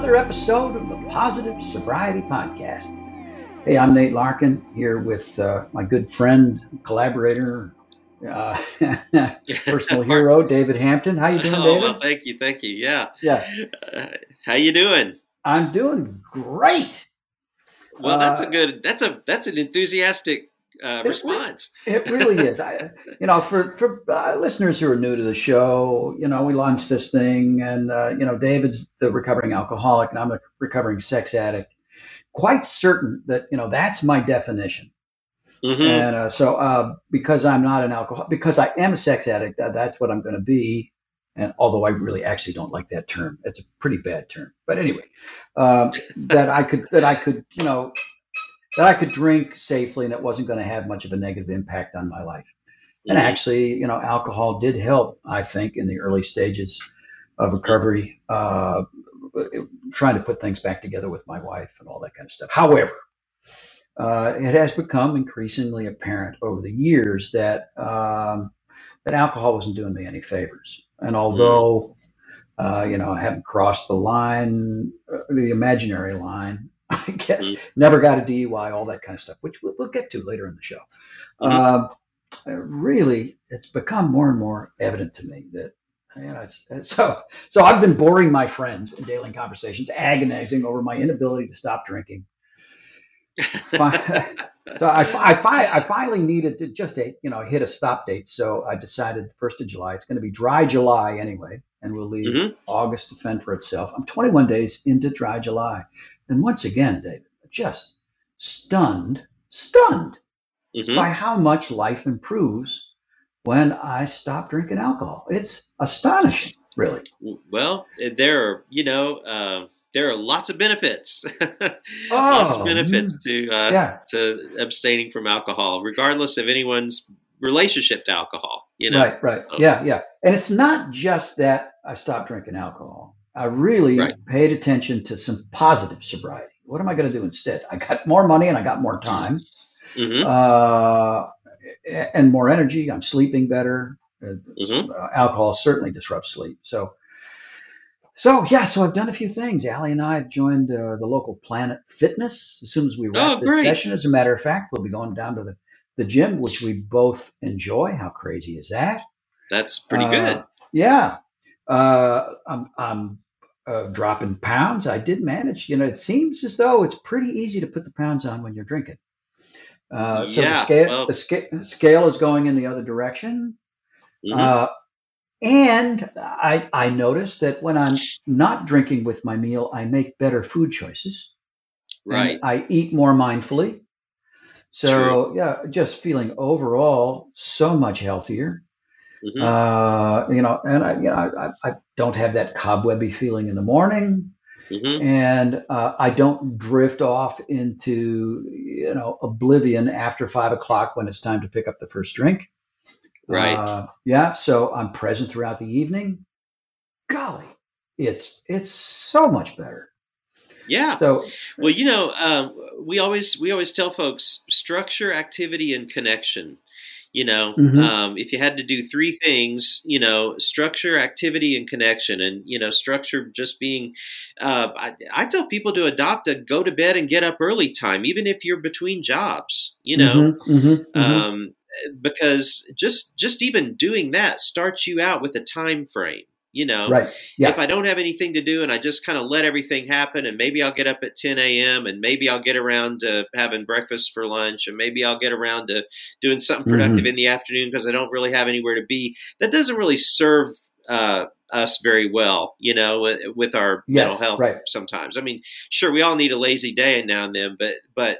another episode of the Positive Sobriety Podcast. Hey, I'm Nate Larkin here with uh, my good friend, collaborator, uh, personal hero, David Hampton. How you doing, oh, David? well, thank you, thank you. Yeah, yeah. Uh, how you doing? I'm doing great. Well, that's Uh, a good. That's a that's an enthusiastic uh, It response. It really is. I, you know, for for uh, listeners who are new to the show, you know, we launched this thing, and uh, you know, David's the recovering alcoholic, and I'm a recovering sex addict. Quite certain that you know that's my definition. hmm And uh, so, uh, because I'm not an alcohol, because I am a sex addict, uh, that's what I'm going to be. And although I really actually don't like that term, it's a pretty bad term. But anyway, um, that I could that I could you know that I could drink safely and it wasn't going to have much of a negative impact on my life. And actually, you know, alcohol did help. I think in the early stages of recovery, uh, trying to put things back together with my wife and all that kind of stuff. However, uh, it has become increasingly apparent over the years that um, that alcohol wasn't doing me any favors. And although uh, you know I haven't crossed the line, uh, the imaginary line, I guess Mhm. never got a DUI, all that kind of stuff, which we'll, we'll get to later in the show. Mhm. Um, uh, really, it's become more and more evident to me that. You know, it's, it's- so so I've been boring my friends in daily conversations, agonizing over my inability to stop drinking. So I, I, fi- I finally needed to just a, you know hit a stop date. So I decided the first of July. It's going to be dry July anyway, and we'll leave Mhm. August to fend for itself. I'm 21 days into dry July, and once again, David, just stunned, stunned Mhm. by how much life improves when I stop drinking alcohol. It's astonishing, really. Well, there are you know uh, there are lots of benefits. lots Oh, of benefits to uh, Yeah. to abstaining from alcohol, regardless of anyone's relationship to alcohol. You know, Right, right. So- Yeah, yeah. And it's not just that I stopped drinking alcohol. I really Right. paid attention to some positive sobriety. What am I going to do instead? I got more money and I got more time hmm uh, and more energy. I'm sleeping better. Uh, Mhm. uh, alcohol certainly disrupts sleep. So, so yeah. So I've done a few things. Allie and I have joined uh, the local Planet Fitness as soon as we wrap Oh, this great. session. As a matter of fact, we'll be going down to the the gym, which we both enjoy. How crazy is that? That's pretty Uh, good. Yeah. Uh, I'm, I'm uh, dropping pounds. I did manage. You know, it seems as though it's pretty easy to put the pounds on when you're drinking. Uh, so the scale, well- the sca- scale is going in the other direction. Mhm. Uh, and I, I noticed that when I'm not drinking with my meal, I make better food choices. and right. I eat more mindfully. So yeah, just feeling overall so much healthier. Mhm. Uh, you know, and I, you know, I, I- don't have that cobwebby feeling in the morning, Mhm. and uh, I don't drift off into you know oblivion after five o'clock when it's time to pick up the first drink. Right. Uh, yeah. So I'm present throughout the evening. Golly, it's it's so much better. Yeah. So Well, you know, um, we always we always tell folks structure, activity, and connection. You know, Mhm. um, if you had to do three things, you know, structure, activity, and connection, and you know, structure just being. Uh, I, I tell people to adopt a go to bed and get up early time, even if you're between jobs. You know, mhm, mhm, mhm. um, because just just even doing that starts you out with a time frame. You know, right. yeah. if I don't have anything to do and I just kind of let everything happen, and maybe I'll get up at 10 a.m. and maybe I'll get around to having breakfast for lunch, and maybe I'll get around to doing something productive mm-hmm. in the afternoon because I don't really have anywhere to be. That doesn't really serve uh, us very well, you know, with, with our yes, mental health right. sometimes. I mean, sure, we all need a lazy day now and then, but but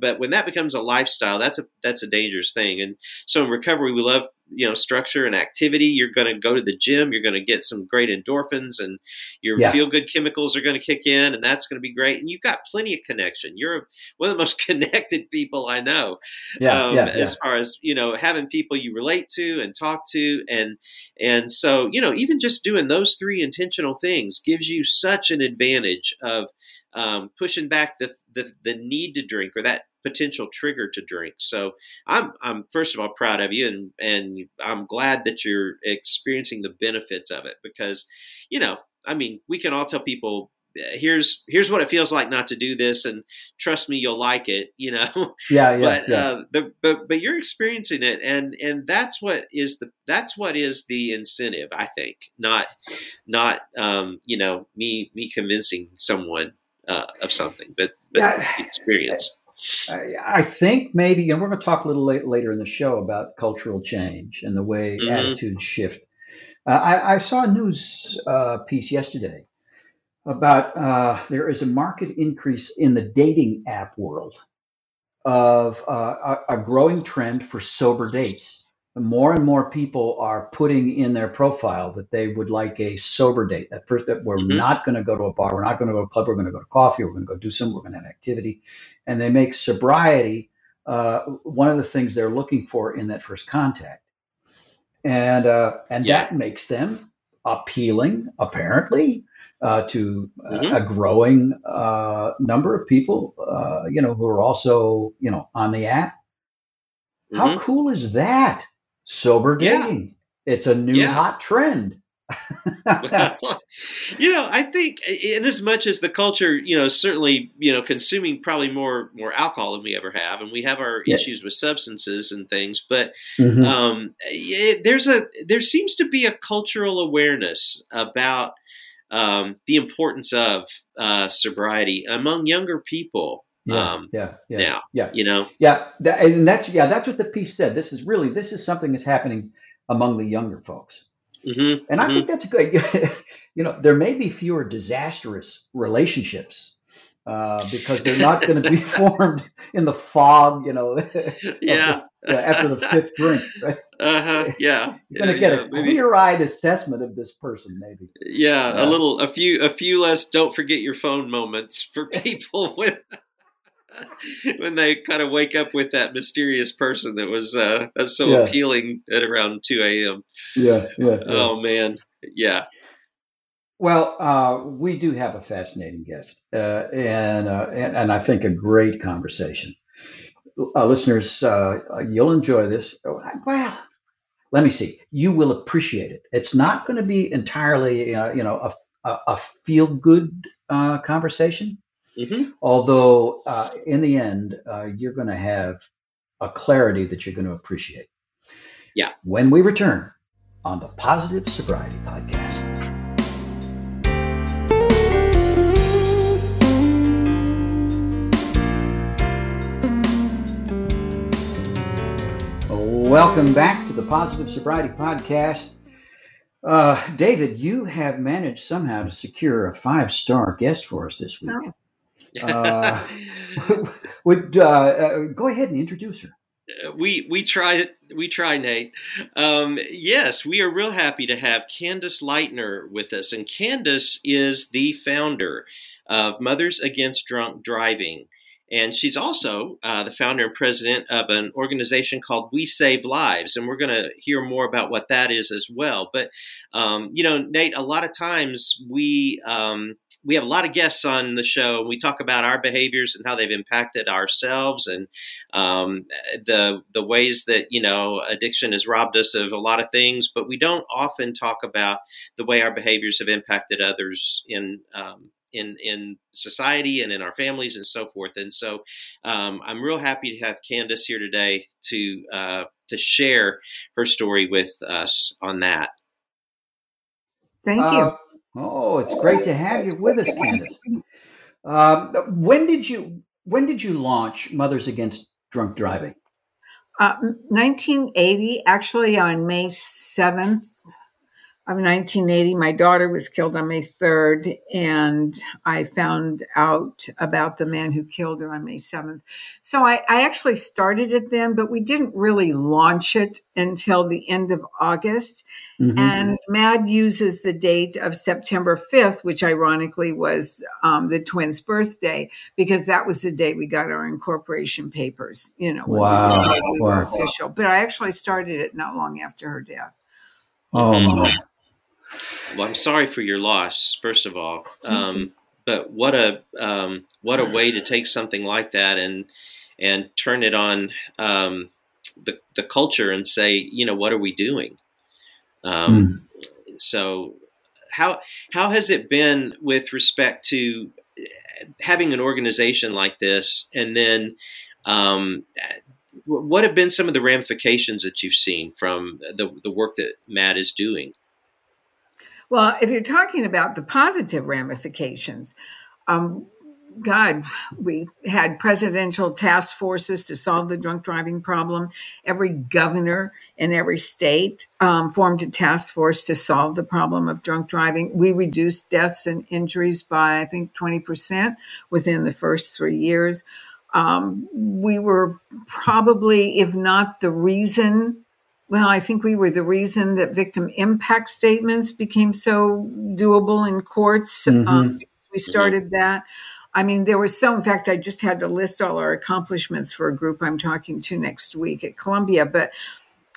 but when that becomes a lifestyle, that's a that's a dangerous thing. And so in recovery, we love you know structure and activity. You're going to go to the gym. You're going to get some great endorphins and your yeah. feel good chemicals are going to kick in and that's going to be great. And you've got plenty of connection. You're one of the most connected people i know yeah, um, yeah, as far as you know having people you relate to and talk to. And and so you know even just doing those three intentional things gives you such an advantage of um, pushing back the, the the need to drink or that potential trigger to drink. So I'm I'm first of all proud of you and and I'm glad that you're experiencing the benefits of it because you know I mean we can all tell people here's here's what it feels like not to do this and trust me you'll like it you know yeah, yeah but yeah. Uh, the, but but you're experiencing it and and that's what is the that's what is the incentive i think not not um you know me me convincing someone uh, of something but but yeah. experience I think maybe, and we're going to talk a little late, later in the show about cultural change and the way mm-hmm. attitudes shift. Uh, I, I, saw a news uh, piece yesterday about uh, there is a market increase in the dating app world of uh, a, a, growing trend for sober dates more and more people are putting in their profile that they would like a sober date. That first, that we're mm-hmm. not going to go to a bar, we're not going to go to a club, we're going to go to coffee, we're going to go do something, we're going to have activity, and they make sobriety uh, one of the things they're looking for in that first contact, and uh, and yeah. that makes them appealing, apparently, uh, to mm-hmm. a growing uh, number of people, uh, you know, who are also you know on the app. How mm-hmm. cool is that? Sober dating. Yeah. It's a new yeah. hot trend. well, you know, I think in as much as the culture, you know, certainly, you know, consuming probably more more alcohol than we ever have, and we have our yeah. issues with substances and things, but mm-hmm. um, it, there's a there seems to be a cultural awareness about um, the importance of uh, sobriety among younger people. Yeah, um, yeah, yeah, now, yeah, you know, yeah, that, and that's yeah, that's what the piece said. This is really this is something that's happening among the younger folks, mm-hmm, and mm-hmm. I think that's a good. you know, there may be fewer disastrous relationships uh, because they're not going to be formed in the fog. You know, yeah, the, after the fifth drink, right? Uh huh. Yeah, you're going to get yeah, a clear-eyed assessment of this person, maybe. Yeah, uh, a little, a few, a few less. Don't forget your phone moments for people with. when they kind of wake up with that mysterious person that was uh, that's so yeah. appealing at around two a.m. Yeah, yeah, yeah. Oh man, yeah. Well, uh, we do have a fascinating guest, uh, and, uh, and, and I think a great conversation. Uh, listeners, uh, you'll enjoy this. Well, let me see. You will appreciate it. It's not going to be entirely, you know, a, a, a feel good conversation Mm-hmm. Although, uh, in the end, uh, you're going to have a clarity that you're going to appreciate. Yeah. When we return on the Positive Sobriety Podcast. Welcome back to the Positive Sobriety Podcast. Uh, David, you have managed somehow to secure a five star guest for us this week. Oh, uh, would uh, uh, go ahead and introduce her. Uh, we we try we try Nate. Um, yes, we are real happy to have Candace Lightner with us, and Candace is the founder of Mothers Against Drunk Driving. And she's also uh, the founder and president of an organization called We Save Lives. And we're going to hear more about what that is as well. But, um, you know, Nate, a lot of times we, um, we have a lot of guests on the show. And we talk about our behaviors and how they've impacted ourselves, and um, the the ways that you know addiction has robbed us of a lot of things. But we don't often talk about the way our behaviors have impacted others in um, in in society and in our families and so forth. And so, um, I'm real happy to have Candace here today to uh, to share her story with us on that. Thank uh, you. Oh, it's great to have you with us, Candace. Uh, when did you when did you launch Mothers Against Drunk Driving? Uh, 1980, actually on May 7th, of 1980. My daughter was killed on May 3rd, and I found out about the man who killed her on May 7th. So I, I, actually started it then, but we didn't really launch it until the end of August. Mm-hmm. And MADD uses the date of September 5th, which ironically was um, the twins' birthday, because that was the day we got our incorporation papers, you know, wow. we, we wow. were official. But I actually started it not long after her death. Oh, my. Well, I'm sorry for your loss, first of all. Um, but what a um, what a way to take something like that and and turn it on um, the the culture and say, you know, what are we doing? Mm. So, how how has it been with respect to having an organization like this, and then um, what have been some of the ramifications that you've seen from the the work that MADD is doing? Well, if you're talking about the positive ramifications, um, God, we had presidential task forces to solve the drunk driving problem. Every governor in every state um, formed a task force to solve the problem of drunk driving. We reduced deaths and injuries by, I think, 20% within the first three years. Um, we were probably, if not the reason well, I think we were the reason that victim impact statements became so doable in courts. Mm-hmm. Um, we started mm-hmm. that. I mean, there was so, in fact, I just had to list all our accomplishments for a group I'm talking to next week at Columbia. But,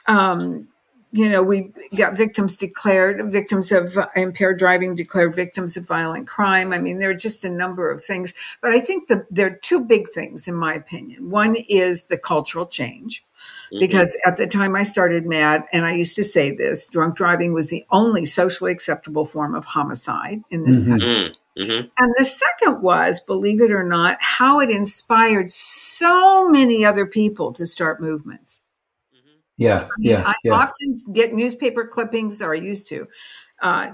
um, you know, we got victims declared, victims of impaired driving declared victims of violent crime. I mean, there are just a number of things. But I think the, there are two big things, in my opinion. One is the cultural change Mm-hmm. Because at the time I started MADD, and I used to say this, drunk driving was the only socially acceptable form of homicide in this mm-hmm. country. Mm-hmm. And the second was, believe it or not, how it inspired so many other people to start movements. Yeah, I mean, yeah. I yeah. often get newspaper clippings, or I used to. Uh,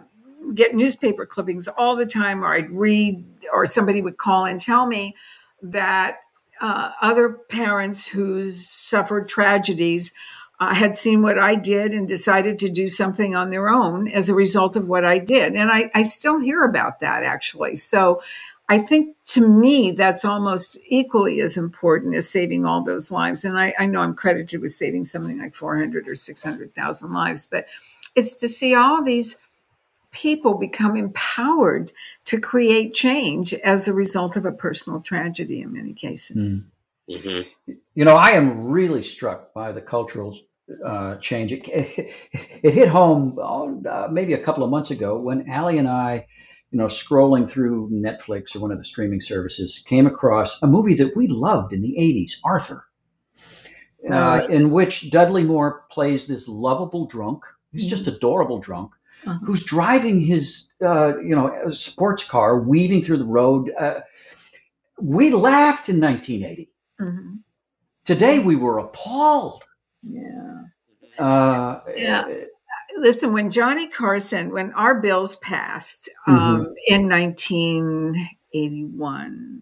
get newspaper clippings all the time, or I'd read, or somebody would call and tell me that uh, other parents who suffered tragedies uh, had seen what I did and decided to do something on their own as a result of what I did. And I, I still hear about that actually. So I think to me, that's almost equally as important as saving all those lives. And I, I know I'm credited with saving something like 400 or 600,000 lives, but it's to see all these people become empowered to create change as a result of a personal tragedy in many cases. Mm. Mm-hmm. You know, I am really struck by the cultural uh, change. It, it, it, hit home oh, uh, maybe a couple of months ago when Allie and I, you know, scrolling through Netflix or one of the streaming services, came across a movie that we loved in the 80s, Arthur, uh, in which Dudley Moore plays this lovable drunk. He's just mm-hmm. adorable drunk uh-huh. who's driving his, uh, you know, sports car, weaving through the road. Uh, we laughed in 1980. Mm-hmm. Today we were appalled. Yeah. Uh, yeah. Listen, when Johnny Carson, when our bills passed um, mm-hmm. in 1981,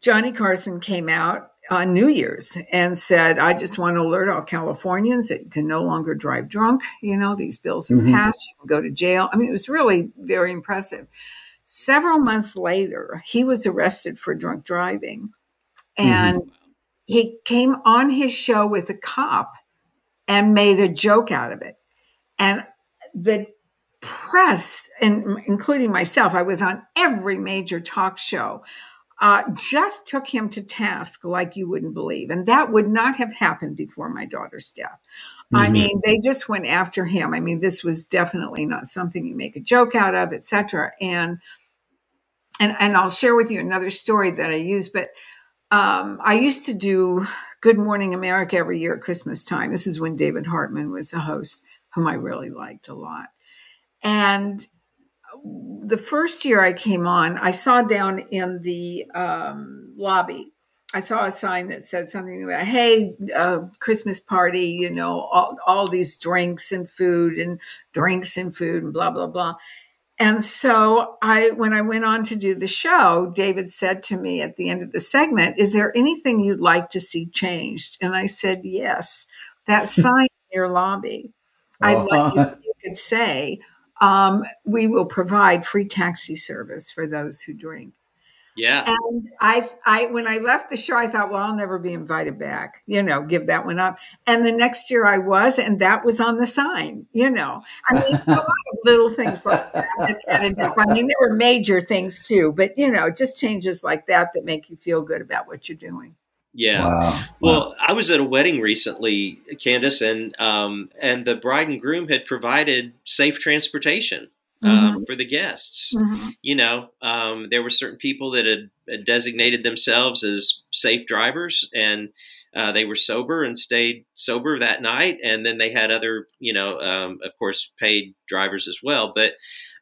Johnny Carson came out on New Year's and said, I just want to alert all Californians that you can no longer drive drunk. You know, these bills have mm-hmm. passed, you can go to jail. I mean, it was really very impressive. Several months later, he was arrested for drunk driving and mm-hmm. he came on his show with a cop and made a joke out of it. And the press, and including myself, I was on every major talk show uh, just took him to task like you wouldn't believe. And that would not have happened before my daughter's death. Mm-hmm. I mean, they just went after him. I mean, this was definitely not something you make a joke out of, etc. And and and I'll share with you another story that I use. But um, I used to do Good Morning America every year at Christmas time. This is when David Hartman was a host, whom I really liked a lot. And the first year I came on, I saw down in the um, lobby I saw a sign that said something about, "Hey, uh, Christmas party, you know, all, all these drinks and food and drinks and food and blah blah blah." And so I when I went on to do the show, David said to me at the end of the segment, "Is there anything you'd like to see changed?" And I said, "Yes, that sign in your lobby. I'd like you, you could say, um, we will provide free taxi service for those who drink." Yeah. And I, I, when I left the show, I thought, well, I'll never be invited back. You know, give that one up. And the next year I was, and that was on the sign. You know, I mean, a lot of little things like that, that added up. I mean, there were major things too, but you know, just changes like that that make you feel good about what you're doing. Yeah. Wow. Well, wow. I was at a wedding recently, Candace, and um, and the bride and groom had provided safe transportation um, mm-hmm. for the guests. Mm-hmm. You know, um, there were certain people that had designated themselves as safe drivers, and uh, they were sober and stayed sober that night. And then they had other, you know, um, of course, paid drivers as well. But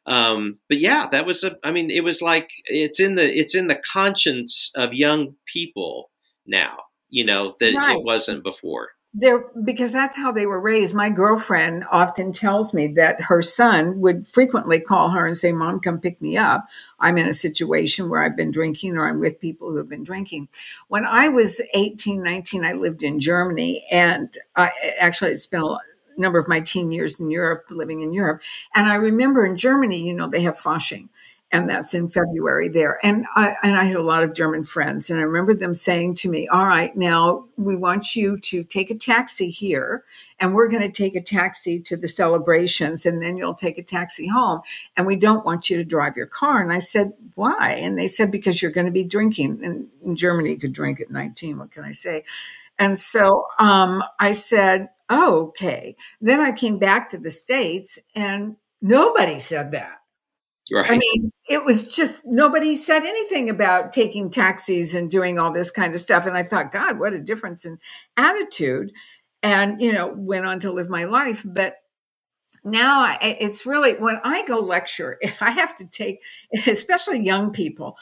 um, but yeah, that was a. I mean, it was like it's in the it's in the conscience of young people now. You know that right. it wasn't before there because that's how they were raised. My girlfriend often tells me that her son would frequently call her and say, "Mom, come pick me up. I'm in a situation where I've been drinking or I'm with people who have been drinking." When I was 18, 19, I lived in Germany and I actually it's been a number of my teen years in Europe living in Europe and I remember in Germany, you know, they have Fasching and that's in February there. And I and I had a lot of German friends, and I remember them saying to me, "All right, now we want you to take a taxi here, and we're going to take a taxi to the celebrations, and then you'll take a taxi home, and we don't want you to drive your car." And I said, "Why?" And they said, "Because you're going to be drinking." And in Germany, you could drink at 19. What can I say? And so um, I said, oh, "Okay." Then I came back to the states, and nobody said that. Right. I mean, it was just nobody said anything about taking taxis and doing all this kind of stuff. And I thought, God, what a difference in attitude. And, you know, went on to live my life. But now it's really when I go lecture, I have to take, especially young people,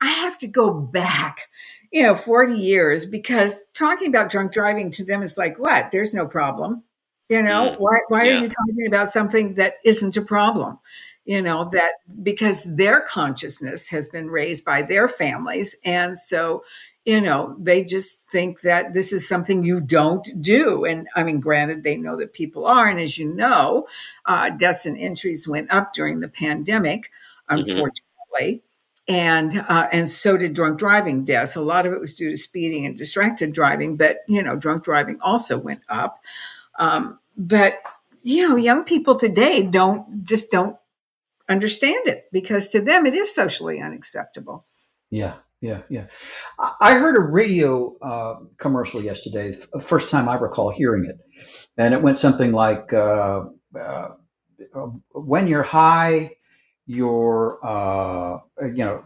I have to go back, you know, 40 years because talking about drunk driving to them is like, what? There's no problem. You know, mm, why, why yeah. are you talking about something that isn't a problem? You know that because their consciousness has been raised by their families. And so you know they just think that this is something you don't do. And i mean granted they know that people are. And as you know uh, deaths and injuries went up during the pandemic mm-hmm. unfortunately. Mm-hmm. and uh, and so did drunk driving deaths. A lot of it was due to speeding and distracted driving but you know drunk driving also went up. Um, but you know young people today don't just don't understand it because to them it is socially unacceptable. Yeah, yeah, yeah. I heard a radio uh, commercial yesterday, the first time I recall hearing it, and it went something like, uh, uh, "When you're high, your uh, you know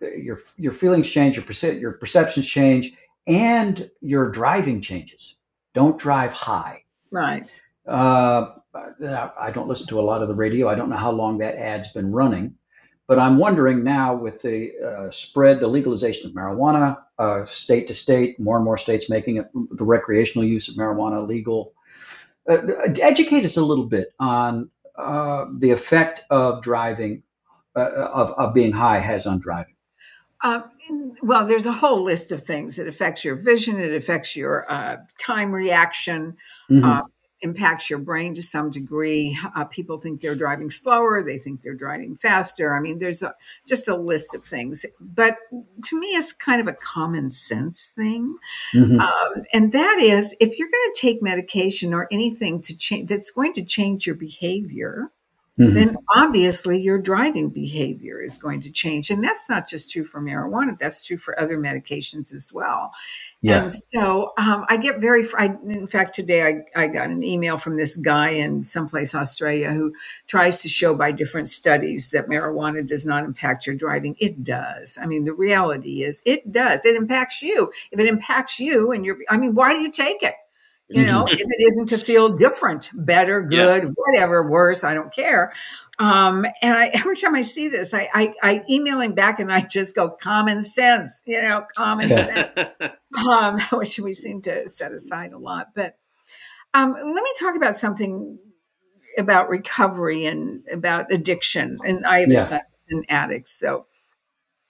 your your feelings change, your perce- your perceptions change, and your driving changes. Don't drive high." Right. Uh, I don't listen to a lot of the radio. I don't know how long that ad's been running, but I'm wondering now with the uh, spread, the legalization of marijuana, uh, state to state, more and more states making it, the recreational use of marijuana legal. Uh, educate us a little bit on uh, the effect of driving, uh, of, of being high has on driving. Uh, well, there's a whole list of things. It affects your vision. It affects your uh, time reaction. Mm-hmm. Uh, impacts your brain to some degree. Uh, people think they're driving slower, they think they're driving faster. I mean, there's a, just a list of things. But to me, it's kind of a common sense thing. Mm-hmm. Um, and that is if you're going to take medication or anything to change that's going to change your behavior. Mm-hmm. Then obviously your driving behavior is going to change. And that's not just true for marijuana, that's true for other medications as well. Yeah. And so um, I get very, I, in fact, today I, I got an email from this guy in someplace Australia who tries to show by different studies that marijuana does not impact your driving. It does. I mean, the reality is it does. It impacts you. If it impacts you and you're, I mean, why do you take it? You know, if it isn't to feel different, better, good, yeah. whatever, worse, I don't care. Um, and I, every time I see this, I, I, I, email him back and I just go common sense, you know, common sense, um, which we seem to set aside a lot. But um, let me talk about something about recovery and about addiction. And I have yeah. a son an addict, so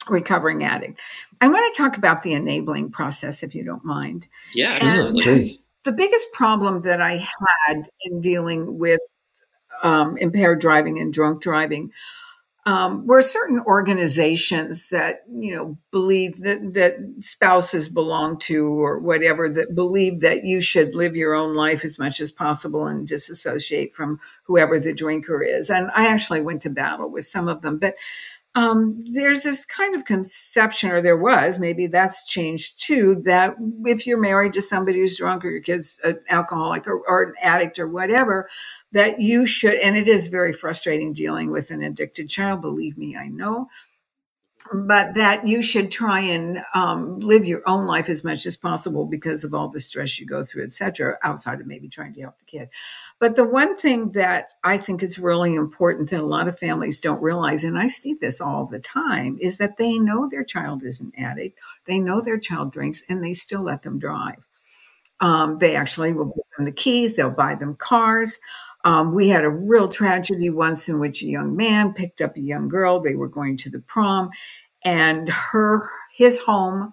recovering addict. I want to talk about the enabling process, if you don't mind. Yeah, absolutely. The biggest problem that I had in dealing with um, impaired driving and drunk driving um, were certain organizations that you know believe that that spouses belong to or whatever that believe that you should live your own life as much as possible and disassociate from whoever the drinker is. And I actually went to battle with some of them, but um, there's this kind of conception, or there was, maybe that's changed too, that if you're married to somebody who's drunk or your kid's an alcoholic or, or an addict or whatever, that you should, and it is very frustrating dealing with an addicted child, believe me, I know, but that you should try and um, live your own life as much as possible because of all the stress you go through, etc., outside of maybe trying to help the kid. But the one thing that I think is really important that a lot of families don't realize, and I see this all the time, is that they know their child is an addict, they know their child drinks, and they still let them drive. Um, they actually will give them the keys, they'll buy them cars. Um, we had a real tragedy once in which a young man picked up a young girl. They were going to the prom, and her his home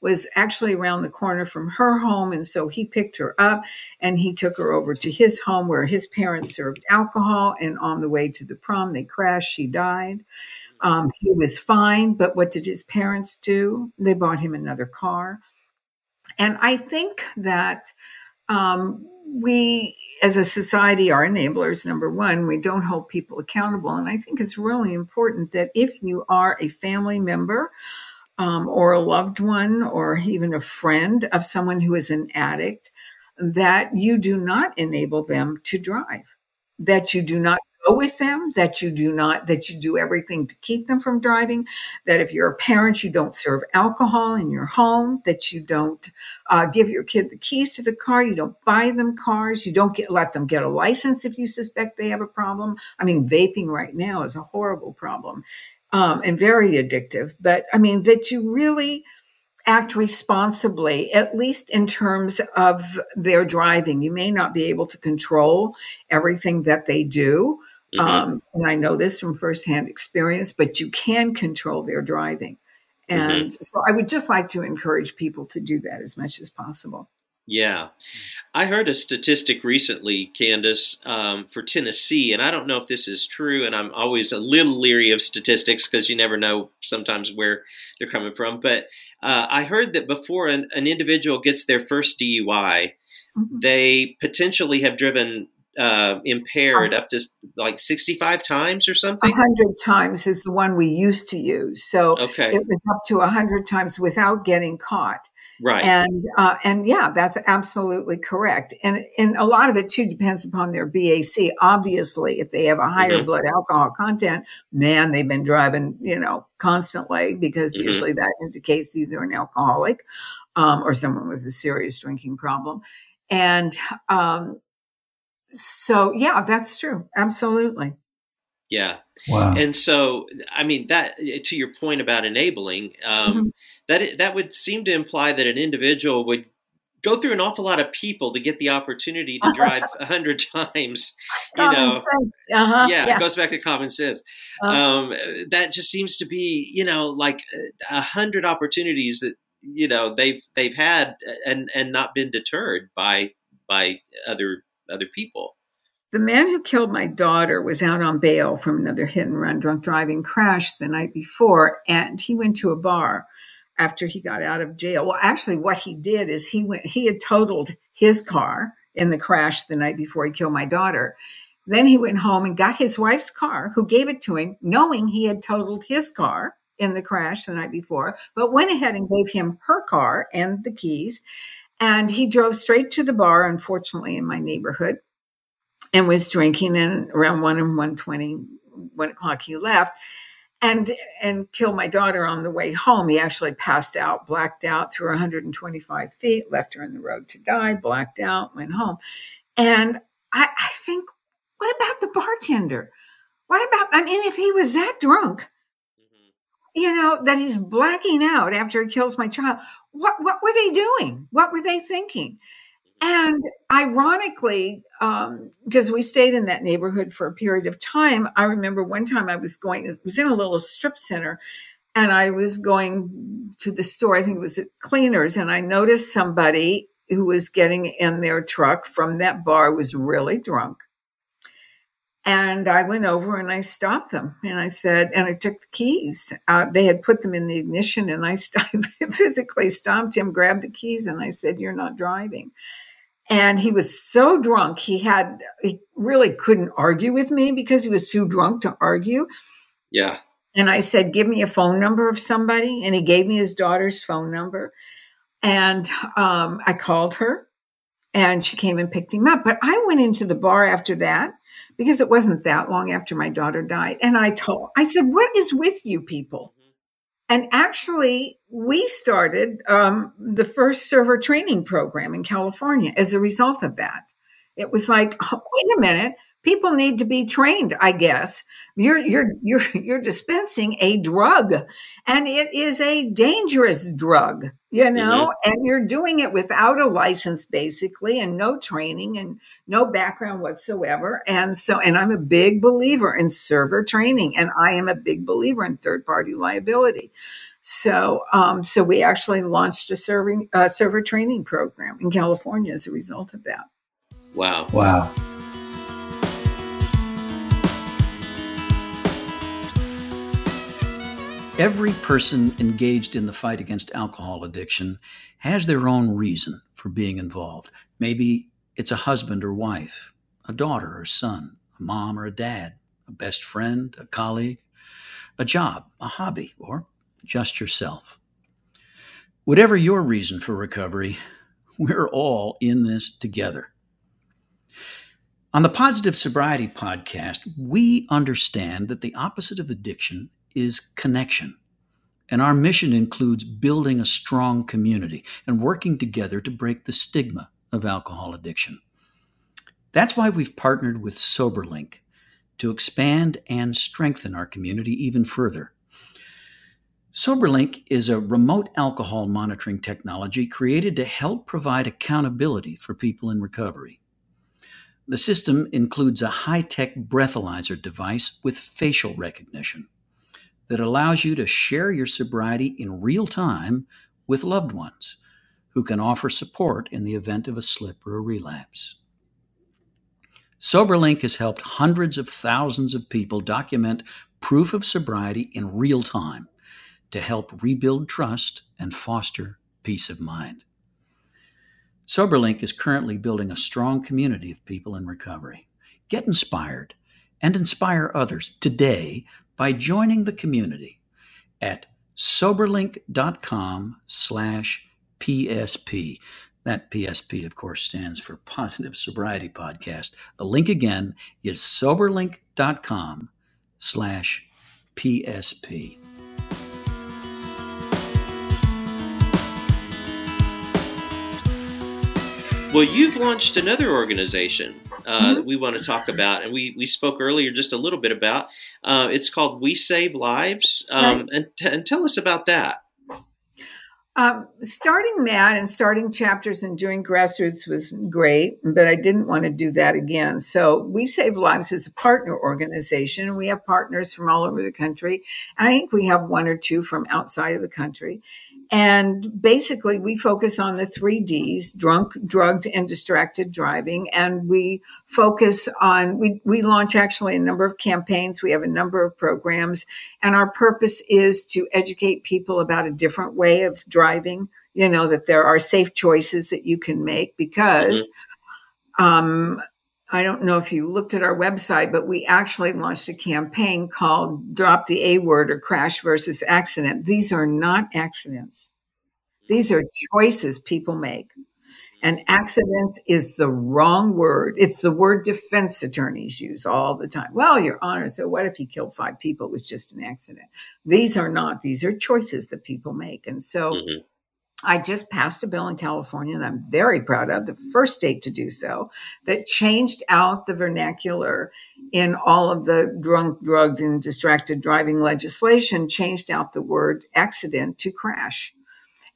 was actually around the corner from her home, and so he picked her up and he took her over to his home where his parents served alcohol. And on the way to the prom, they crashed. She died. Um, he was fine, but what did his parents do? They bought him another car. And I think that um, we as a society are enablers number one we don't hold people accountable. And i think it's really important that if you are a family member um, or a loved one or even a friend of someone who is an addict that you do not enable them to drive that you do not with them, that you do not, that you do everything to keep them from driving, that if you're a parent, you don't serve alcohol in your home, that you don't uh, give your kid the keys to the car, you don't buy them cars, you don't get, let them get a license if you suspect they have a problem. I mean, vaping right now is a horrible problem um, and very addictive, but I mean, that you really, act responsibly, at least in terms of their driving. You may not be able to control everything that they do, Mm-hmm. Um, and I know this from firsthand experience, but you can control their driving. And mm-hmm. so I would just like to encourage people to do that as much as possible. Yeah. I heard a statistic recently, Candace, um, for Tennessee, and I don't know if this is true, and I'm always a little leery of statistics because you never know sometimes where they're coming from. But uh, I heard that before an, an, individual gets their first DUI, mm-hmm. they potentially have driven uh, impaired up to like 65 times or something? 100 times is the one we used to use. So okay. it was up to 100 times without getting caught. Right. And uh, and yeah, that's absolutely correct. And and a lot of it too depends upon their BAC. Obviously, if they have a higher mm-hmm. blood alcohol content, man, they've been driving, you know, constantly because mm-hmm. usually that indicates either an alcoholic um, or someone with a serious drinking problem. And um, so yeah, that's true. Absolutely. Yeah. Wow. And so, I mean, that to your point about enabling, um, mm-hmm. that that would seem to imply that an individual would go through an awful lot of people to get the opportunity to drive a hundred times. You common know, uh-huh. yeah, yeah, it goes back to common sense. Uh-huh. Um, that just seems to be, you know, like a hundred opportunities that you know they've they've had and and not been deterred by by other other people. The man who killed my daughter was out on bail from another hit and run drunk driving crash the night before, and he went to a bar after he got out of jail. Well, actually, what he did is he went, he had totaled his car in the crash the night before he killed my daughter. Then he went home and got his wife's car, who gave it to him, knowing he had totaled his car in the crash the night before, but went ahead and gave him her car and the keys. And he drove straight to the bar, unfortunately, in my neighborhood, and was drinking. And around one and one twenty, one o'clock, he left, and and killed my daughter on the way home. He actually passed out, blacked out through 125 feet, left her in the road to die, blacked out, went home. And I, I think, what about the bartender? What about, I mean, if he was that drunk. You know, that he's blacking out after he kills my child, what, what were they doing? What were they thinking? And ironically, um, because we stayed in that neighborhood for a period of time, I remember one time I was going, it was in a little strip center, and I was going to the store, I think it was at Cleaners, and I noticed somebody who was getting in their truck from that bar was really drunk. And I went over and I stopped them and I said, and I took the keys out. They had put them in the ignition and I physically stopped him, grabbed the keys, and I said, You're not driving. And he was so drunk, he had, he really couldn't argue with me because he was too drunk to argue. Yeah. And I said, Give me a phone number of somebody. And he gave me his daughter's phone number. And um, I called her and she came and picked him up. But I went into the bar after that because it wasn't that long after my daughter died. And I told, I said, What is with you people? And actually, we started um, the first server training program in California as a result of that. It was like, oh, wait a minute, people need to be trained i guess. You're you're you're you're dispensing a drug and it is a dangerous drug you know mm-hmm. and you're doing it without a license basically and no training and no background whatsoever. And so and i'm a big believer in server training and i am a big believer in third party liability. So um, so we actually launched a serving uh, server training program in california as a result of that. Wow. Wow Every person engaged in the fight against alcohol addiction has their own reason for being involved. Maybe it's a husband or wife, a daughter or son, a mom or a dad, a best friend, a colleague, a job, a hobby, or just yourself. Whatever your reason for recovery, we're all in this together. On the Positive Sobriety podcast, we understand that the opposite of addiction is connection. And our mission includes building a strong community and working together to break the stigma of alcohol addiction. That's why we've partnered with SoberLink to expand and strengthen our community even further. SoberLink is a remote alcohol monitoring technology created to help provide accountability for people in recovery. The system includes a high tech breathalyzer device with facial recognition that allows you to share your sobriety in real time with loved ones who can offer support in the event of a slip or a relapse. SoberLink has helped hundreds of thousands of people document proof of sobriety in real time to help rebuild trust and foster peace of mind. SoberLink is currently building a strong community of people in recovery. Get inspired and inspire others today by joining the community at soberlink.com slash PSP. That PSP, of course, stands for Positive Sobriety Podcast. The link again is soberlink.com slash PSP. Well, you've launched another organization uh, mm-hmm. we want to talk about, and we we spoke earlier just a little bit about. Uh, it's called We Save Lives, um, right. and, t- and tell us about that. Um, starting MADD and starting chapters and doing grassroots was great, but I didn't want to do that again. So We Save Lives is a partner organization. We have partners from all over the country. I think we have one or two from outside of the country. And basically, we focus on the three Ds drunk, drugged, and distracted driving. And we focus on, we, we launch actually a number of campaigns. We have a number of programs. And our purpose is to educate people about a different way of driving, you know, that there are safe choices that you can make because. Mm-hmm. Um, I don't know if you looked at our website, but we actually launched a campaign called Drop the A Word or Crash versus Accident. These are not accidents, these are choices people make. And accidents is the wrong word. It's the word defense attorneys use all the time. Well, Your Honor, so what if he killed five people? It was just an accident. These are not, these are choices that people make. And so, mm-hmm I just passed a bill in California that I'm very proud of, the first state to do so, that changed out the vernacular in all of the drunk, drugged, and distracted driving legislation, changed out the word accident to crash.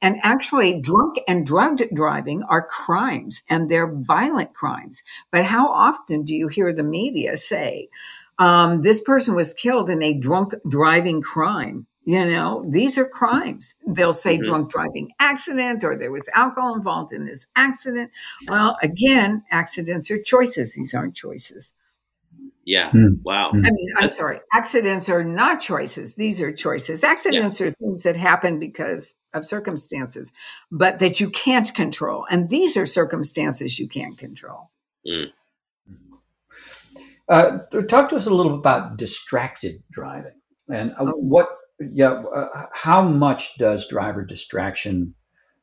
And actually, drunk and drugged driving are crimes and they're violent crimes. But how often do you hear the media say, um, this person was killed in a drunk driving crime? You know, these are crimes. They'll say mm-hmm. drunk driving accident or there was alcohol involved in this accident. Well, again, accidents are choices. These aren't choices. Yeah. Mm. Wow. I mean, I'm That's, sorry. Accidents are not choices. These are choices. Accidents yeah. are things that happen because of circumstances, but that you can't control. And these are circumstances you can't control. Mm. Uh, talk to us a little about distracted driving and uh, oh. what yeah, uh, how much does driver distraction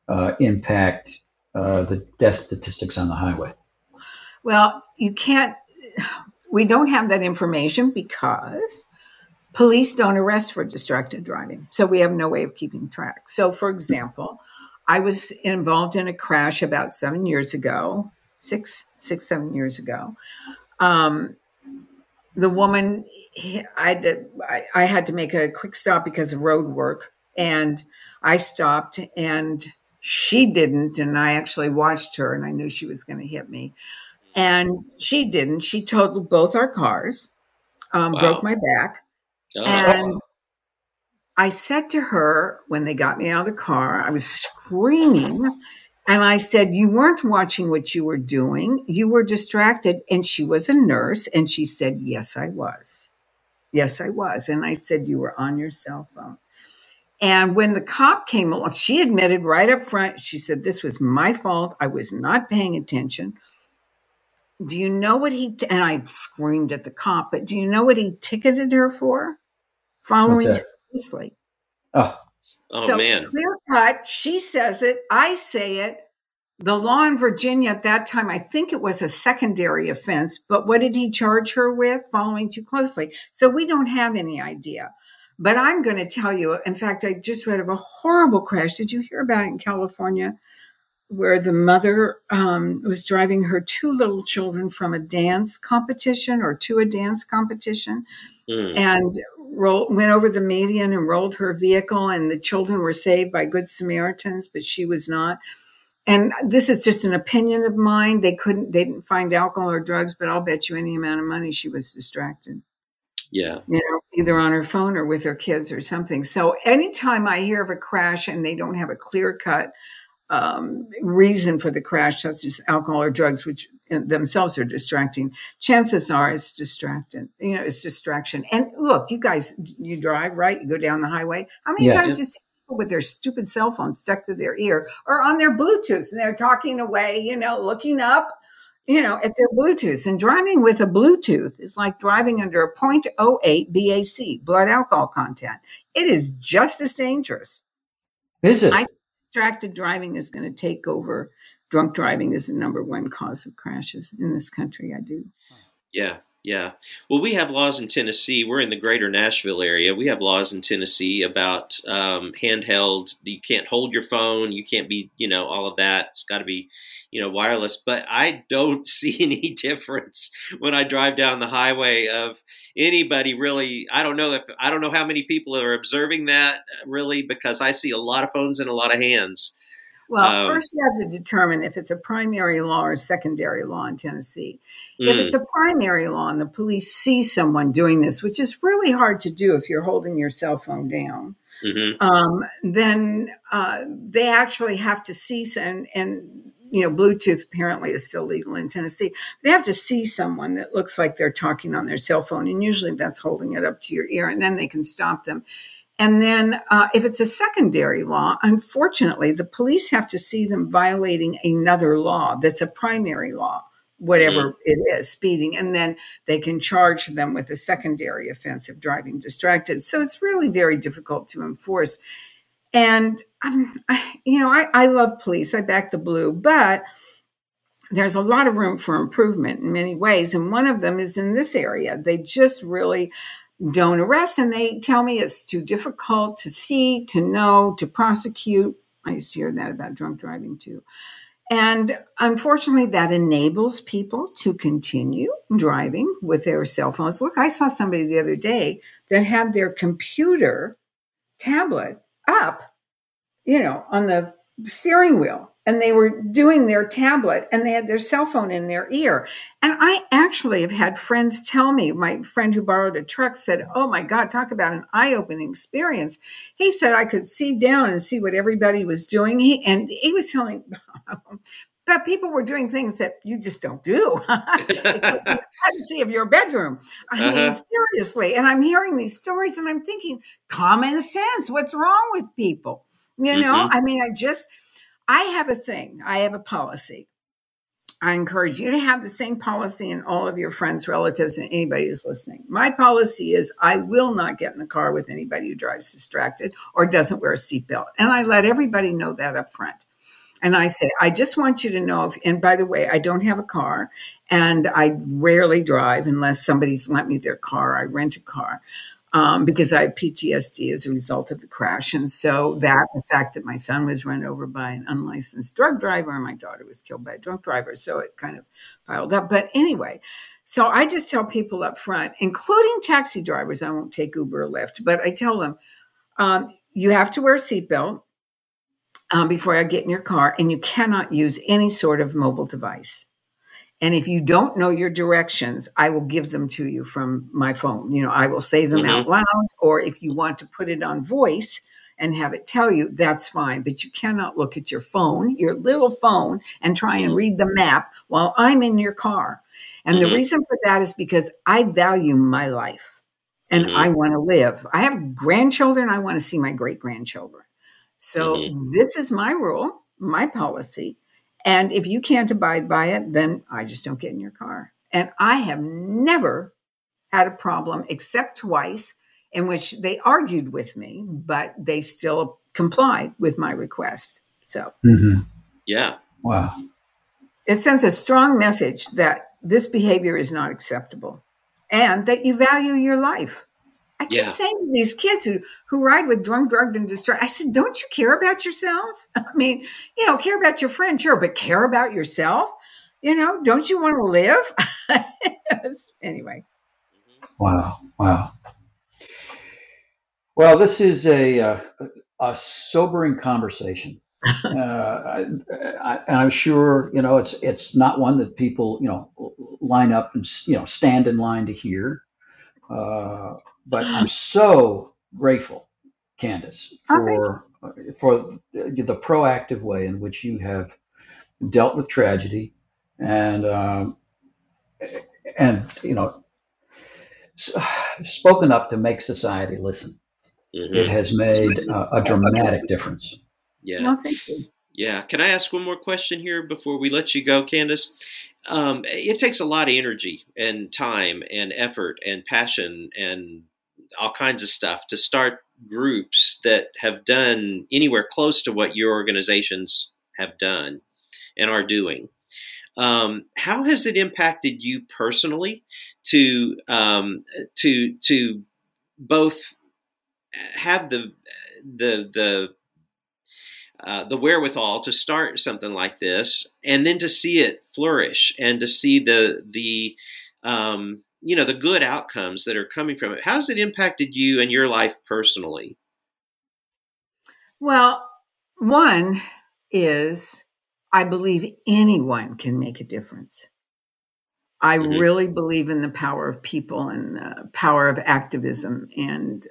uh, impact uh, the death statistics on the highway? Well, you can't. We don't have that information because police don't arrest for distracted driving, so we have no way of keeping track. So, for example, I was involved in a crash about seven years ago, six, six, seven years ago. Um, the woman I had to I, I had to make a quick stop because of road work, and I stopped, and she didn't, and I actually watched her, and I knew she was going to hit me, and she didn't. She totaled both our cars, um, wow. broke my back, oh. and. I said to her when they got me out of the car, I was screaming and I said, You weren't watching what you were doing. You were distracted. And she was a nurse. And she said, Yes, I was. Yes, I was. And I said, You were on your cell phone. And when the cop came along, she admitted right up front, she said, This was my fault. I was not paying attention. Do you know what he, t-? and I screamed at the cop, but do you know what he ticketed her for? Following too closely. Oh. Oh, so man. clear cut. She says it. I say it. The law in Virginia at that time, I think it was a secondary offense, but what did he charge her with? Following too closely. So we don't have any idea. But I'm going to tell you, in fact, I just read of a horrible crash. Did you hear about it in California? Where the mother um, was driving her two little children from a dance competition or to a dance competition. Mm. And roll, went over the median and rolled her vehicle, and the children were saved by good Samaritans, but she was not. And this is just an opinion of mine. They couldn't, they didn't find alcohol or drugs, but I'll bet you any amount of money she was distracted. Yeah. You know, either on her phone or with her kids or something. So anytime I hear of a crash and they don't have a clear cut um, reason for the crash, such as alcohol or drugs, which themselves are distracting, chances are it's distracted. You know, it's distraction. And look, you guys, you drive, right? You go down the highway. How many yeah, times yeah. you see with their stupid cell phone stuck to their ear or on their Bluetooth and they're talking away, you know, looking up, you know, at their Bluetooth. And driving with a Bluetooth is like driving under a 0.08 BAC, blood alcohol content. It is just as dangerous. Is it? I, distracted driving is going to take over drunk driving is the number one cause of crashes in this country. I do. Yeah, yeah. Well, we have laws in Tennessee. We're in the greater Nashville area. We have laws in Tennessee about um, handheld. You can't hold your phone. You can't be, you know, all of that. It's got to be, you know, wireless. But I don't see any difference when I drive down the highway of anybody really. I don't know if I don't know how many people are observing that really because I see a lot of phones in a lot of hands. Well, um, first you have to determine if it's a primary law or secondary law in Tennessee. Mm. If it's a primary law and the police see someone doing this, which is really hard to do if you're holding your cell phone down, mm-hmm. um, then uh, they actually have to see and and you know Bluetooth apparently is still legal in Tennessee. They have to see someone that looks like they're talking on their cell phone, and usually that's holding it up to your ear, and then they can stop them. And then, uh, if it's a secondary law, unfortunately, the police have to see them violating another law that's a primary law, whatever mm. it is, speeding. And then they can charge them with a secondary offense of driving distracted. So it's really very difficult to enforce. And, um, I, you know, I, I love police, I back the blue, but there's a lot of room for improvement in many ways. And one of them is in this area. They just really, don't arrest and they tell me it's too difficult to see to know to prosecute I used to hear that about drunk driving too. And unfortunately, that enables people to continue driving with their cell phones. Look, I saw somebody the other day that had their computer tablet up, you know, on the steering wheel and they were doing their tablet and they had their cell phone in their ear. And I actually have had friends tell me, my friend who borrowed a truck said, Oh my God, talk about an eye opening experience. He said I could see down and see what everybody was doing. He, and he was telling, but people were doing things that you just don't do. privacy of your bedroom. I uh-huh. mean, seriously. And I'm hearing these stories and I'm thinking, common sense. What's wrong with people? You know, mm-hmm. I mean, I just, I have a thing, I have a policy. I encourage you to have the same policy in all of your friends, relatives, and anybody who's listening. My policy is I will not get in the car with anybody who drives distracted or doesn't wear a seatbelt. And I let everybody know that up front. And I say, I just want you to know if, and by the way, I don't have a car and I rarely drive unless somebody's lent me their car. I rent a car um, because I have PTSD as a result of the crash. And so that the fact that my son was run over by an unlicensed drug driver and my daughter was killed by a drunk driver. So it kind of piled up. But anyway, so I just tell people up front, including taxi drivers, I won't take Uber or Lyft, but I tell them, um, you have to wear a seatbelt um, before I get in your car, and you cannot use any sort of mobile device. And if you don't know your directions, I will give them to you from my phone. You know, I will say them mm-hmm. out loud, or if you want to put it on voice and have it tell you, that's fine. But you cannot look at your phone, your little phone, and try and read the map while I'm in your car. And mm-hmm. the reason for that is because I value my life and mm-hmm. I want to live. I have grandchildren, I want to see my great grandchildren. So mm-hmm. this is my rule, my policy. And if you can't abide by it, then I just don't get in your car. And I have never had a problem except twice in which they argued with me, but they still complied with my request. So, mm-hmm. yeah. Wow. It sends a strong message that this behavior is not acceptable and that you value your life. I keep yeah. saying to these kids who who ride with drunk, drugged, and distracted, I said, "Don't you care about yourselves? I mean, you know, care about your friend, sure, but care about yourself. You know, don't you want to live?" anyway. Wow! Wow! Well, this is a uh, a sobering conversation. uh, I, am sure you know it's it's not one that people you know line up and you know stand in line to hear. Uh, but I'm so grateful, Candace, for okay. for the proactive way in which you have dealt with tragedy and um, and you know spoken up to make society listen. Mm-hmm. It has made a dramatic difference. Yeah. No, thank you. Yeah. Can I ask one more question here before we let you go, Candace? Um, it takes a lot of energy and time and effort and passion and all kinds of stuff to start groups that have done anywhere close to what your organizations have done and are doing. Um, how has it impacted you personally to um, to to both have the the the uh, the wherewithal to start something like this, and then to see it flourish and to see the the um, you know the good outcomes that are coming from it how's it impacted you and your life personally well one is i believe anyone can make a difference i mm-hmm. really believe in the power of people and the power of activism and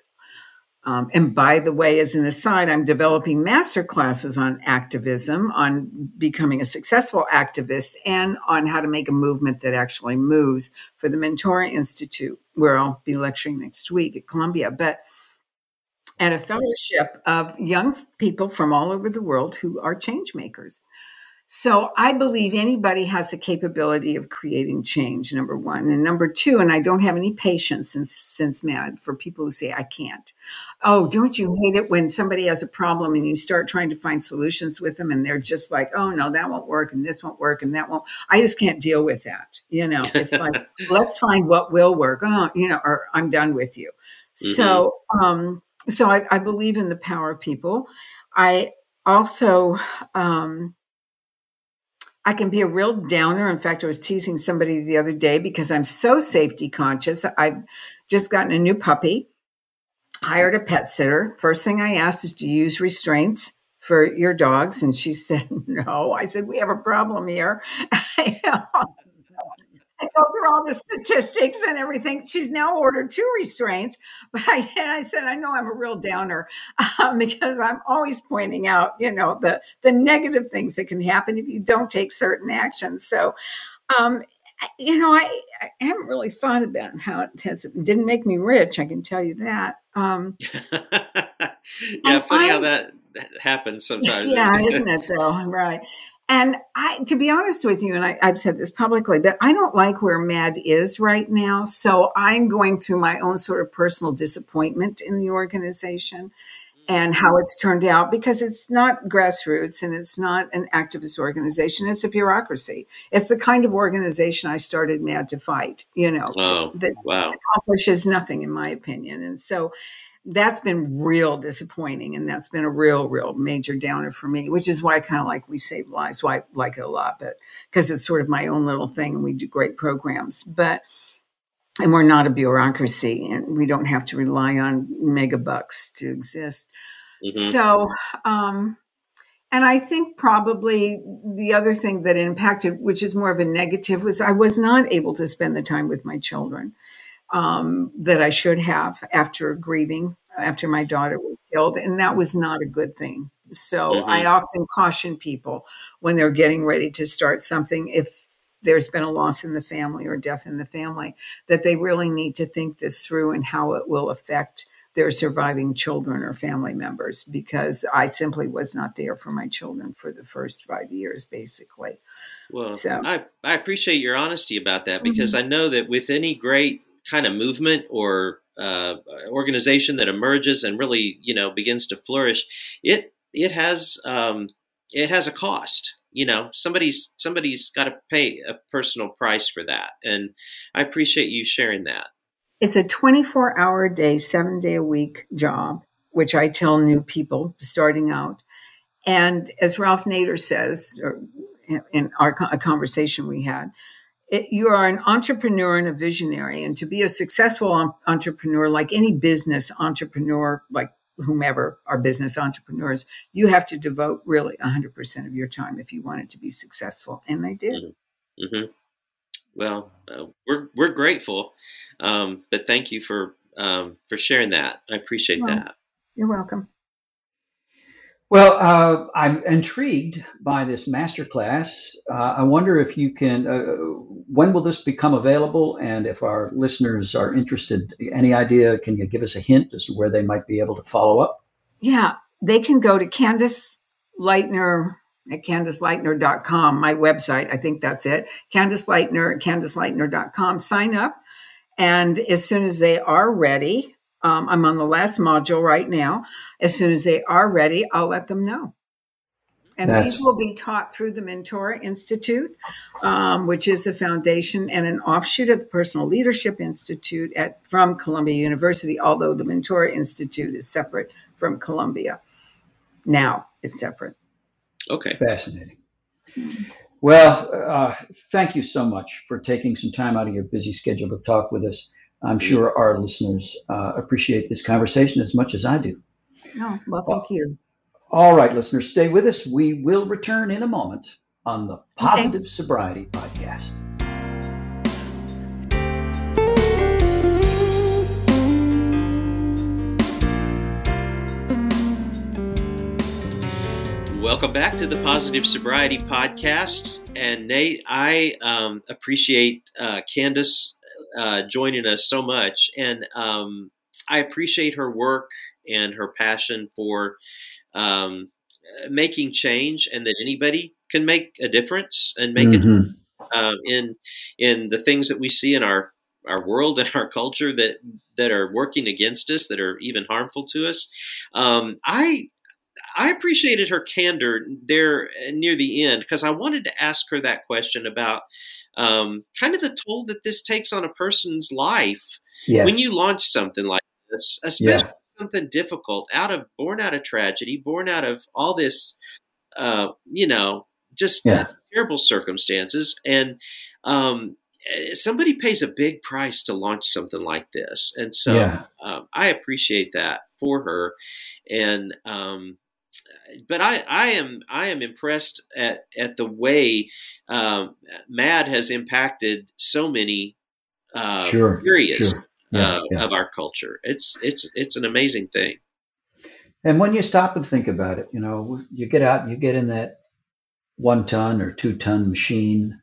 um, and by the way, as an aside, I'm developing master classes on activism, on becoming a successful activist, and on how to make a movement that actually moves for the Mentora Institute, where I'll be lecturing next week at Columbia. But at a fellowship of young people from all over the world who are change makers. So I believe anybody has the capability of creating change, number one. And number two, and I don't have any patience since since MADD for people who say I can't. Oh, don't you hate it when somebody has a problem and you start trying to find solutions with them and they're just like, oh no, that won't work and this won't work and that won't. I just can't deal with that. You know, it's like, let's find what will work. Oh, you know, or I'm done with you. Mm-hmm. So um, so I, I believe in the power of people. I also, um, I can be a real downer. In fact, I was teasing somebody the other day because I'm so safety conscious. I've just gotten a new puppy, hired a pet sitter. First thing I asked is, you use restraints for your dogs? And she said, No. I said, We have a problem here. Go through all the statistics and everything. She's now ordered two restraints, but I, I said I know I'm a real downer um, because I'm always pointing out, you know, the the negative things that can happen if you don't take certain actions. So, um, you know, I, I, haven't really thought about how it has it didn't make me rich. I can tell you that. Um, yeah, funny how that happens sometimes. Yeah, isn't it though? Right. And I, to be honest with you, and I, have said this publicly, but I don't like where MADD is right now. So I'm going through my own sort of personal disappointment in the organization and how it's turned out because it's not grassroots and it's not an activist organization. It's a bureaucracy. It's the kind of organization I started MADD to fight, you know, oh, that wow. accomplishes nothing, in my opinion. And so that's been real disappointing and that's been a real real major downer for me which is why i kind of like we save lives why i like it a lot but because it's sort of my own little thing and we do great programs but and we're not a bureaucracy and we don't have to rely on mega bucks to exist mm-hmm. so um and I think probably the other thing that impacted, which is more of a negative, was I was not able to spend the time with my children um, that I should have after grieving after my daughter was killed, and that was not a good thing. So mm-hmm. I often caution people when they're getting ready to start something if there's been a loss in the family or death in the family that they really need to think this through and how it will affect their surviving children or family members because I simply was not there for my children for the first five years, basically. Well, so. I, I appreciate your honesty about that because mm-hmm. I know that with any great kind of movement or uh, organization that emerges and really you know begins to flourish, it it has um, it has a cost. You know, somebody's somebody's got to pay a personal price for that, and I appreciate you sharing that. It's a 24 hour day, seven day a week job, which I tell new people starting out. And as Ralph Nader says, in our a conversation we had, it, you are an entrepreneur and a visionary. And to be a successful entrepreneur, like any business entrepreneur, like whomever are business entrepreneurs, you have to devote really 100% of your time if you want it to be successful. And they did. Mm-hmm. Mm-hmm. Well, uh, we're, we're grateful. Um, but thank you for, um, for sharing that. I appreciate that. You're welcome. Well, uh, I'm intrigued by this masterclass. Uh, I wonder if you can, uh, when will this become available? And if our listeners are interested, any idea, can you give us a hint as to where they might be able to follow up? Yeah, they can go to Candace Lightner at CandaceLightner.com, my website. I think that's it. Candace Lightner at CandaceLightner.com. Sign up. And as soon as they are ready, um, I'm on the last module right now. As soon as they are ready, I'll let them know. And That's... these will be taught through the Mentora Institute, um, which is a foundation and an offshoot of the Personal Leadership Institute at from Columbia University. Although the Mentora Institute is separate from Columbia, now it's separate. Okay, fascinating. Well, uh, thank you so much for taking some time out of your busy schedule to talk with us. I'm sure our listeners uh, appreciate this conversation as much as I do. Oh, well, thank you. All right, listeners, stay with us. We will return in a moment on the Positive okay. Sobriety Podcast. Welcome back to the Positive Sobriety Podcast. And Nate, I um, appreciate uh, Candace uh, joining us so much, and um, I appreciate her work and her passion for um, making change, and that anybody can make a difference and make mm-hmm. it uh, in in the things that we see in our our world and our culture that that are working against us, that are even harmful to us. Um, I I appreciated her candor there near the end because I wanted to ask her that question about um, kind of the toll that this takes on a person's life yes. when you launch something like this, especially yeah. something difficult, out of born out of tragedy, born out of all this, uh, you know, just yeah. terrible circumstances, and um, eh, somebody pays a big price to launch something like this, and so yeah. um, I appreciate that for her, and um, but I, I am I am impressed at at the way um, MADD has impacted so many uh, sure, areas sure. Yeah, uh, yeah. of our culture. It's it's it's an amazing thing. And when you stop and think about it, you know, you get out, you get in that one ton or two ton machine,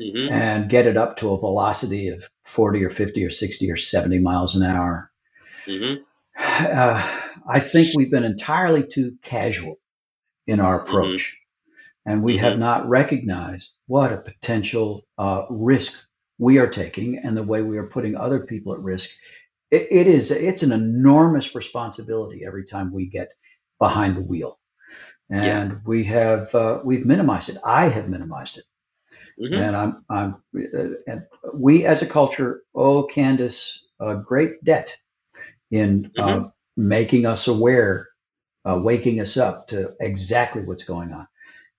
mm-hmm. and get it up to a velocity of forty or fifty or sixty or seventy miles an hour. Mm-hmm. Uh, I think we've been entirely too casual in our mm-hmm. approach. Mm-hmm. And we mm-hmm. have not recognized what a potential uh, risk we are taking and the way we are putting other people at risk. It, it is, it's an enormous responsibility every time we get behind the wheel. And yeah. we have, uh, we've minimized it. I have minimized it. Mm-hmm. And I'm, I'm, uh, and we as a culture owe Candace a great debt in uh, mm-hmm. Making us aware uh, waking us up to exactly what's going on.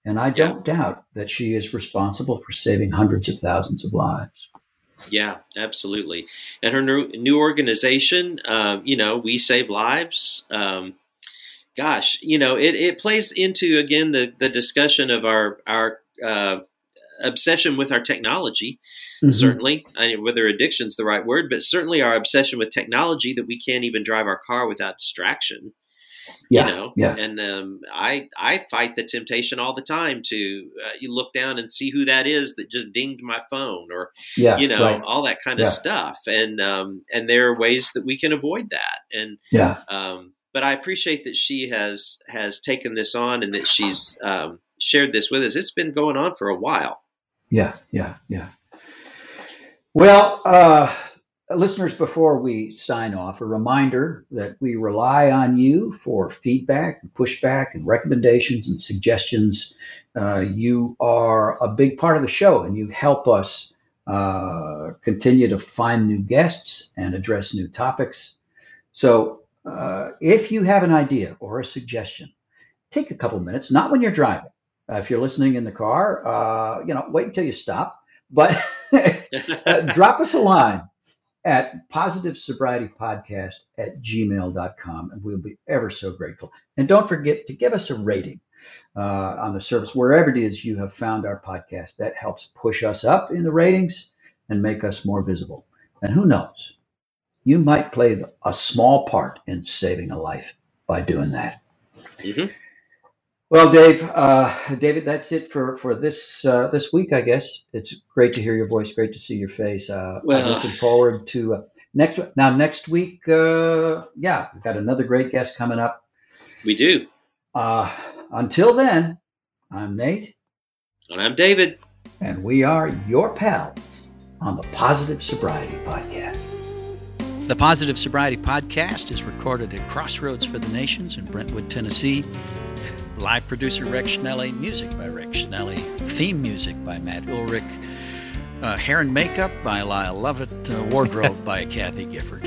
And I don't yeah. doubt that she is responsible for saving hundreds of thousands of lives. Yeah, absolutely. And her new, new organization, um, you know, We Save Lives. Um, gosh, you know, it, it plays into, again, the, the discussion of our, our uh, obsession with our technology, mm-hmm. certainly. I mean, whether addiction's the right word, but certainly our obsession with technology that we can't even drive our car without distraction. Yeah, you know, yeah. and um, I I fight the temptation all the time to uh, you look down and see who that is that just dinged my phone or yeah, you know right. all that kind of yeah. stuff and um, and there are ways that we can avoid that and yeah um, but I appreciate that she has has taken this on and that she's um, shared this with us. It's been going on for a while. Yeah, yeah, yeah. Well, uh, listeners, before we sign off, a reminder that we rely on you for feedback and pushback and recommendations and suggestions. Uh, you are a big part of the show and you help us uh, continue to find new guests and address new topics. So uh, if you have an idea or a suggestion, take a couple minutes, not when you're driving. Uh, if you're listening in the car, uh, you know, wait until you stop, but uh, drop us a line at positive sobriety podcast at gmail.com and we'll be ever so grateful. And don't forget to give us a rating uh, on the service wherever it is you have found our podcast. That helps push us up in the ratings and make us more visible. And who knows you might play a small part in saving a life by doing that. Mm-hmm. Well, Dave, uh, David, that's it for for this uh, this week. I guess it's great to hear your voice, great to see your face. Uh, well, I'm looking forward to uh, next. Now, next week, uh, yeah, we've got another great guest coming up. We do. Uh, until then, I'm Nate, and I'm David, and we are your pals on the Positive Sobriety Podcast. The Positive Sobriety Podcast is recorded at Crossroads for the Nations in Brentwood, Tennessee. Live producer Rex Schnelly, music by Rex Schnelly, theme music by Matt Ulrich, uh, hair and makeup by Lyle Lovett, uh, wardrobe by Kathy Gifford.